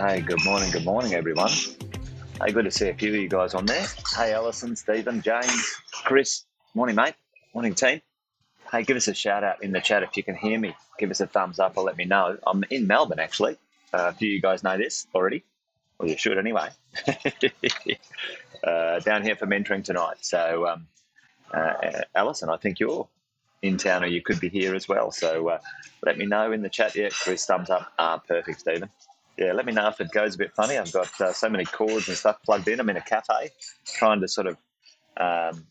Hey, good morning, good morning, everyone. Hey, good to see a few of you guys on there. Hey, Alison, Stephen, James, Chris. Morning, mate. Morning, team. Hey, give us a shout out in the chat if you can hear me. Give us a thumbs up or let me know. I'm in Melbourne, actually. Uh, a few of you guys know this already. Well, you should anyway. uh, down here for mentoring tonight. So, um, uh, Alison, I think you're in town or you could be here as well. So uh, let me know in the chat. Yeah, Chris, thumbs up. Ah, perfect, Stephen. Yeah, let me know if it goes a bit funny. I've got uh, so many cords and stuff plugged in. I'm in a cafe trying to sort of um,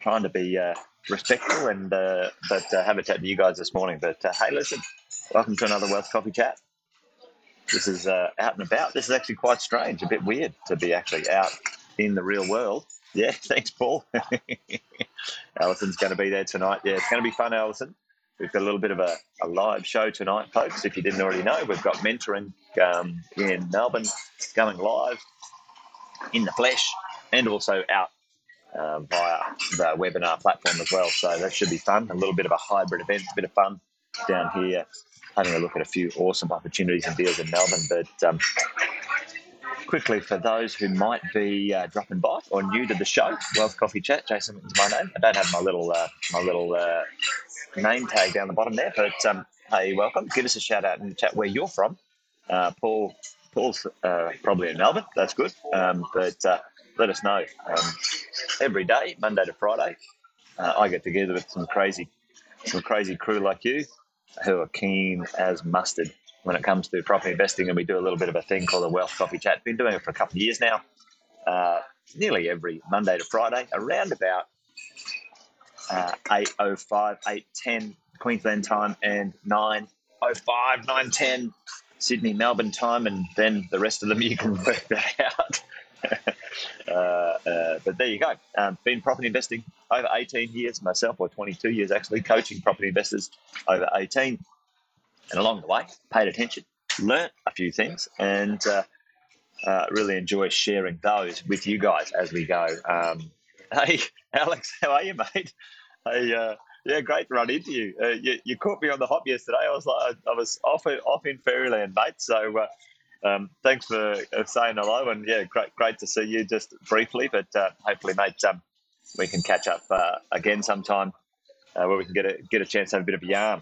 trying to be uh, respectful and uh, but uh, have a chat to you guys this morning. But uh, hey, listen, welcome to another Wealth Coffee Chat. This is uh, out and about. This is actually quite strange, a bit weird to be actually out in the real world. Yeah, thanks, Paul. Alison's going to be there tonight. Yeah, it's going to be fun, Alison. We've got a little bit of a, a live show tonight, folks. If you didn't already know, we've got mentoring um, in Melbourne going live in the flesh and also out um, via the webinar platform as well. So that should be fun. A little bit of a hybrid event, a bit of fun down here, having a look at a few awesome opportunities and deals in Melbourne. But um, quickly, for those who might be uh, dropping by or new to the show, Wealth Coffee Chat, Jason is my name. I don't have my little uh, my little uh, name tag down the bottom there, but um, hey, welcome. Give us a shout out in the chat where you're from. Uh, Paul, Paul's uh, probably in Melbourne. That's good. Um, but uh, let us know. Um, every day, Monday to Friday, uh, I get together with some crazy, some crazy crew like you, who are keen as mustard when it comes to property investing, and we do a little bit of a thing called a Wealth Coffee Chat. Been doing it for a couple of years now, uh, nearly every Monday to Friday, around about uh, 8.05, 8.10 Queensland time, and 9.05, 9.10 Sydney, Melbourne time, and then the rest of them you can work that out. uh, uh, but there you go. Um, been property investing over 18 years myself, or 22 years actually, coaching property investors over 18. And along the way, paid attention, learnt a few things, and uh, uh, really enjoy sharing those with you guys as we go. Um, hey, Alex, how are you, mate? Hey, uh, yeah, great to run into you. Uh, you. You caught me on the hop yesterday. I was like, I was off off in Fairyland, mate. So uh, um, thanks for uh, saying hello, and yeah, great great to see you just briefly, but uh, hopefully, mate, um, we can catch up uh, again sometime where we can get a get a chance to have a bit of a yarn.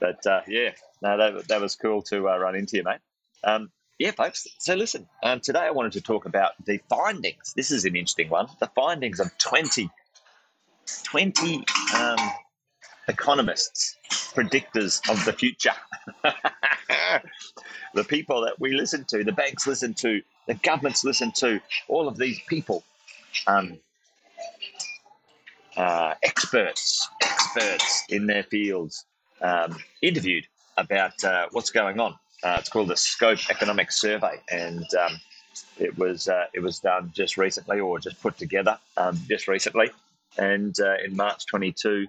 But yeah, no, that, that was cool to run into you, mate. Um, yeah, folks. So listen, um, today I wanted to talk about the findings. This is an interesting one. The findings of 20, 20 um, economists, predictors of the future. the people that we listen to, the banks listen to, the governments listen to, all of these people, um, uh, experts, experts in their fields, um, interviewed about uh, what's going on. Uh, it's called the Scope Economic Survey, and um, it was uh, it was done just recently, or just put together um, just recently. And uh, in March 22,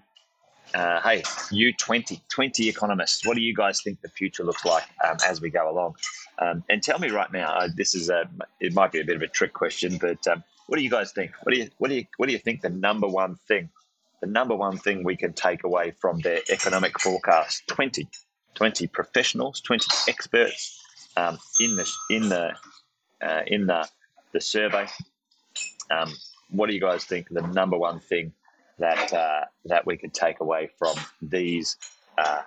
uh, hey, you 20, 20 economists, what do you guys think the future looks like um, as we go along? Um, and tell me right now, uh, this is a, it might be a bit of a trick question, but um, what do you guys think? What do you, what do you, what do you think the number one thing, the number one thing we can take away from their economic forecast? 20, 20 professionals, 20 experts um, in the, in the, uh, in the, the survey. What do you guys think the number one thing that uh, that we could take away from these uh,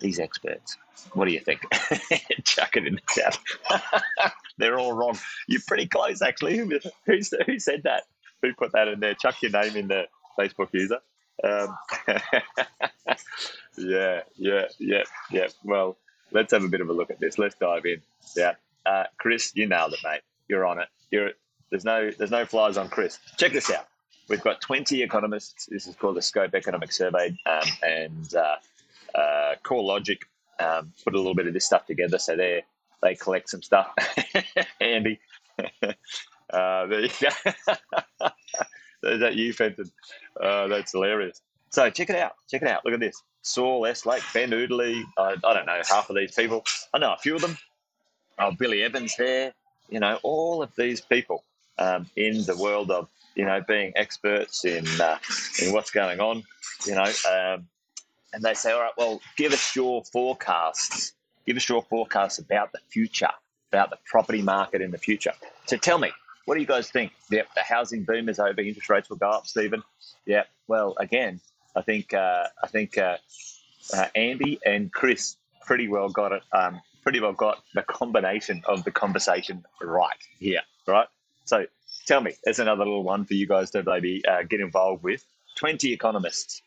these experts. What do you think? Chuck it in the chat. They're all wrong. You're pretty close, actually. Who, who, who said that? Who put that in there? Chuck your name in the Facebook user. Um, yeah, yeah, yeah, yeah. Well, let's have a bit of a look at this. Let's dive in. Yeah, uh, Chris, you nailed it, mate. You're on it. You're there's no there's no flies on Chris. Check this out. We've got 20 economists. This is called the Scope Economic Survey, um, and uh, uh, CoreLogic um, put a little bit of this stuff together. So they they collect some stuff. Andy, uh, there you go. Is that you, Fenton? Uh, that's hilarious. So check it out. Check it out. Look at this. Saul, Eslake, Ben Udy. I, I don't know half of these people. I know a few of them. Oh, Billy Evans there. You know, all of these people um, in the world of you know, being experts in uh, in what's going on, you know, um, and they say, all right, well, give us your forecasts, give us your forecasts about the future. about the property market in the future. So tell me, what do you guys think? Yep, the housing boom is over. Interest rates will go up, Stephen. Yeah. Well, again, I think uh, I think uh, uh, Andy and Chris pretty well got it. Um, pretty well got the combination of the conversation right here. Right. So tell me, there's another little one for you guys to maybe uh, get involved with. Twenty economists.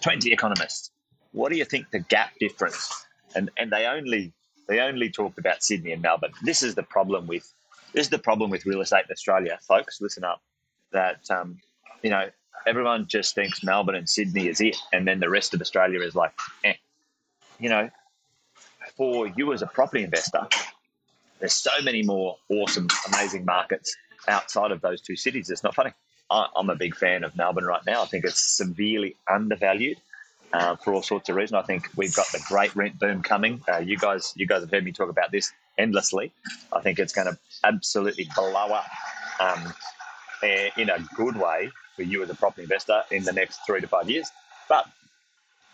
Twenty economists. What do you think the gap difference? And and they only they only talked about Sydney and Melbourne. This is the problem with this is the problem with real estate in Australia, folks. Listen up. That um, you know, everyone just thinks Melbourne and Sydney is it, and then the rest of Australia is like, eh. You know, for you as a property investor, there's so many more awesome, amazing markets outside of those two cities. It's not funny. I'm a big fan of Melbourne right now. I think it's severely undervalued. Uh, for all sorts of reasons. I think we've got the great rent boom coming. Uh, you guys, you guys have heard me talk about this endlessly. I think it's going to absolutely blow up um, in a good way for you as a property investor in the next three to five years. But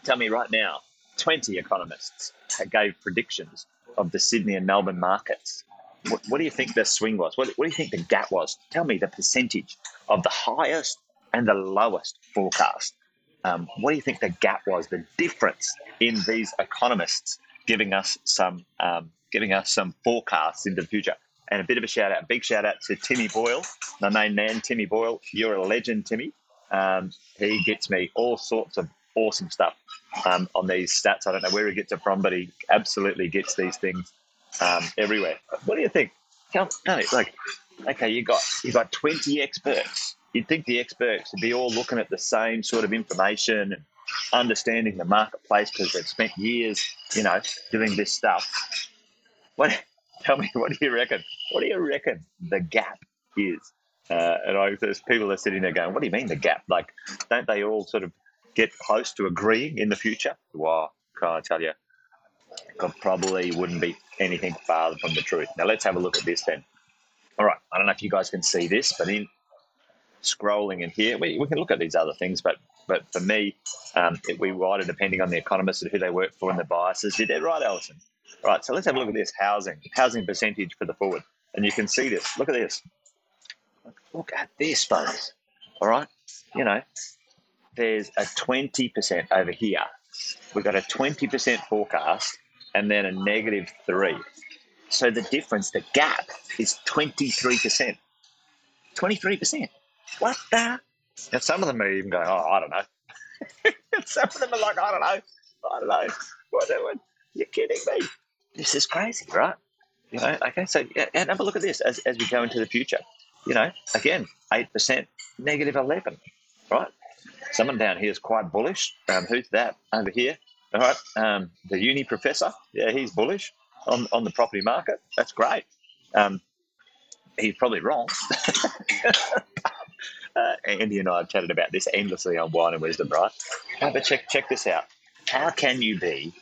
tell me right now, 20 economists gave predictions of the Sydney and Melbourne markets. What, what do you think the swing was? What, what do you think the gap was? Tell me the percentage of the highest and the lowest forecast. Um, what do you think the gap was, the difference in these economists giving us some um, giving us some forecasts into the future? And a bit of a shout out, big shout out to Timmy Boyle, my main man, Timmy Boyle. You're a legend, Timmy. Um, he gets me all sorts of awesome stuff um, on these stats. I don't know where he gets it from, but he absolutely gets these things um, everywhere. What do you think? no, like, okay, you got you got twenty experts. You'd think the experts would be all looking at the same sort of information and understanding the marketplace because they've spent years, you know, doing this stuff. What? Tell me, what do you reckon? What do you reckon the gap is? Uh, and I, there's people that are sitting there going, "What do you mean the gap? Like, don't they all sort of get close to agreeing in the future?" Wow, can I tell you? Probably wouldn't be anything farther from the truth. Now let's have a look at this then. All right, I don't know if you guys can see this, but in scrolling in here, we, we can look at these other things, but but for me, um, it, we write it depending on the economists and who they work for and the biases. Did that right, Alison. All right, so let's have a look at this housing, housing percentage for the forward. And you can see this. Look at this. Look at this, folks. All right. You know, there's a 20% over here. We've got a 20% forecast and then a negative three. So the difference, the gap is 23%. 23%. What the? And some of them are even going, oh, I don't know. some of them are like, I don't know. I don't know. What doing? You're kidding me. This is crazy, right? You know, okay, so yeah, and have a look at this as, as we go into the future. You know, again, 8%, negative 11, right? Someone down here is quite bullish. Um, who's that over here? All right, um, the uni professor. Yeah, he's bullish on, on the property market. That's great. Um, he's probably wrong. uh, Andy and I have chatted about this endlessly on Wine and Wisdom, right? Uh, but check check this out. How can you be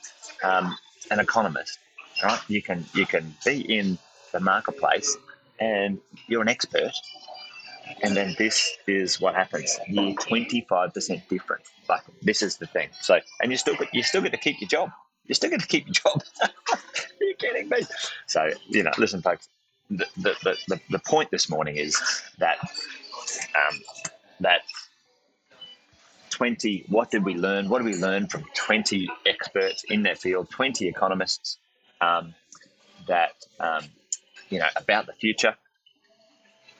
um, an economist, right? You can you can be in the marketplace and you're an expert, and then this is what happens. You're 25% different. Like this is the thing. So, and you still you still get to keep your job. You still get to keep your job. Are you kidding me? So, you know, listen, folks. The, the, the, the point this morning is that um, that 20 what did we learn what did we learn from 20 experts in their field 20 economists um, that um, you know about the future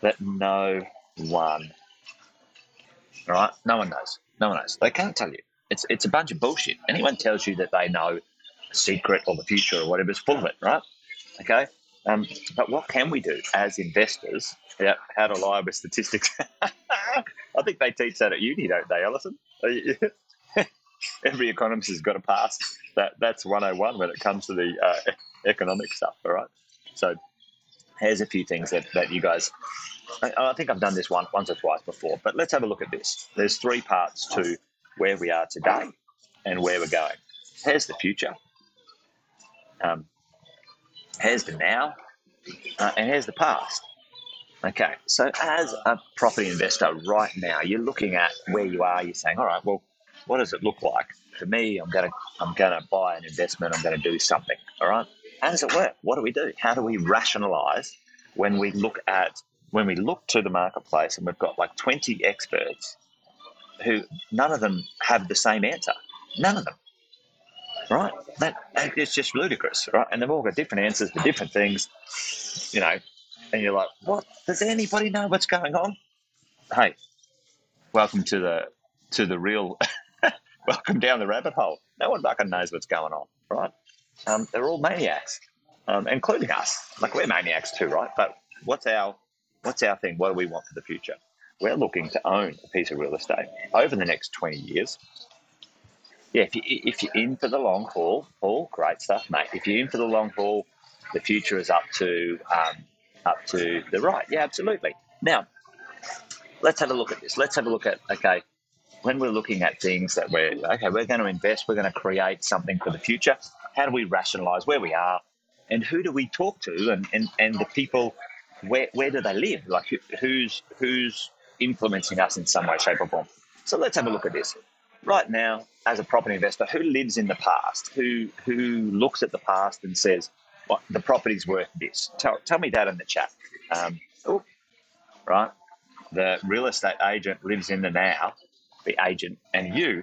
that no one right no one knows no one knows they can't tell you it's it's a bunch of bullshit anyone tells you that they know a secret or the future or whatever is full of it right okay um, but what can we do as investors? Yeah, how to lie with statistics. I think they teach that at uni, don't they, Alison? Every economist has got to pass that. That's 101 when it comes to the uh, economic stuff. All right. So here's a few things that, that you guys. I, I think I've done this one once or twice before, but let's have a look at this. There's three parts to where we are today and where we're going. Here's the future. Um, here's the now, uh, and here's the past. Okay, so as a property investor right now, you're looking at where you are. You're saying, all right, well, what does it look like for me? I'm gonna I'm gonna buy an investment. I'm gonna do something. All right. how does it work? What do we do? How do we rationalize when we look at when we look to the marketplace and we've got like 20 experts who none of them have the same answer. None of them. Right? That it's just ludicrous, right? And they've all got different answers for different things, you know. And you're like, what? Does anybody know what's going on? Hey, welcome to the to the real welcome down the rabbit hole. No one fucking knows what's going on, right? Um, they're all maniacs, um, including us. Like we're maniacs too, right? But what's our what's our thing? What do we want for the future? We're looking to own a piece of real estate over the next 20 years. Yeah, if, you, if you're in for the long haul, all great stuff, mate. If you're in for the long haul, the future is up to um, up to the right. Yeah, absolutely. Now, let's have a look at this. Let's have a look at okay, when we're looking at things that we're okay, we're going to invest, we're going to create something for the future. How do we rationalize where we are, and who do we talk to, and and, and the people where where do they live? Like who's who's influencing us in some way, shape, or form? So let's have a look at this. Right now, as a property investor, who lives in the past? Who who looks at the past and says, "What well, the property's worth this"? Tell tell me that in the chat. Um, oh, right. The real estate agent lives in the now. The agent and you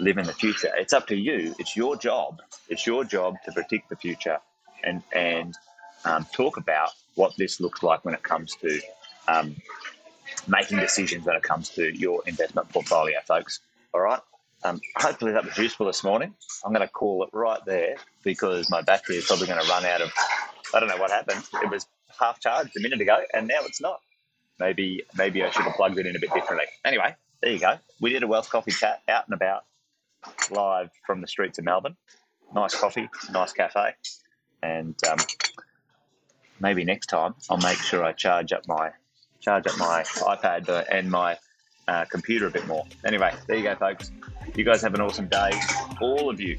live in the future. It's up to you. It's your job. It's your job to predict the future and and um, talk about what this looks like when it comes to um, making decisions when it comes to your investment portfolio, folks. All right. Um, hopefully that was useful this morning. I'm going to call it right there because my battery is probably going to run out of. I don't know what happened. It was half charged a minute ago, and now it's not. Maybe maybe I should have plugged it in a bit differently. Anyway, there you go. We did a Wealth Coffee chat out and about, live from the streets of Melbourne. Nice coffee, nice cafe, and um, maybe next time I'll make sure I charge up my charge up my iPad uh, and my uh, computer a bit more. Anyway, there you go, folks. You guys have an awesome day, all of you.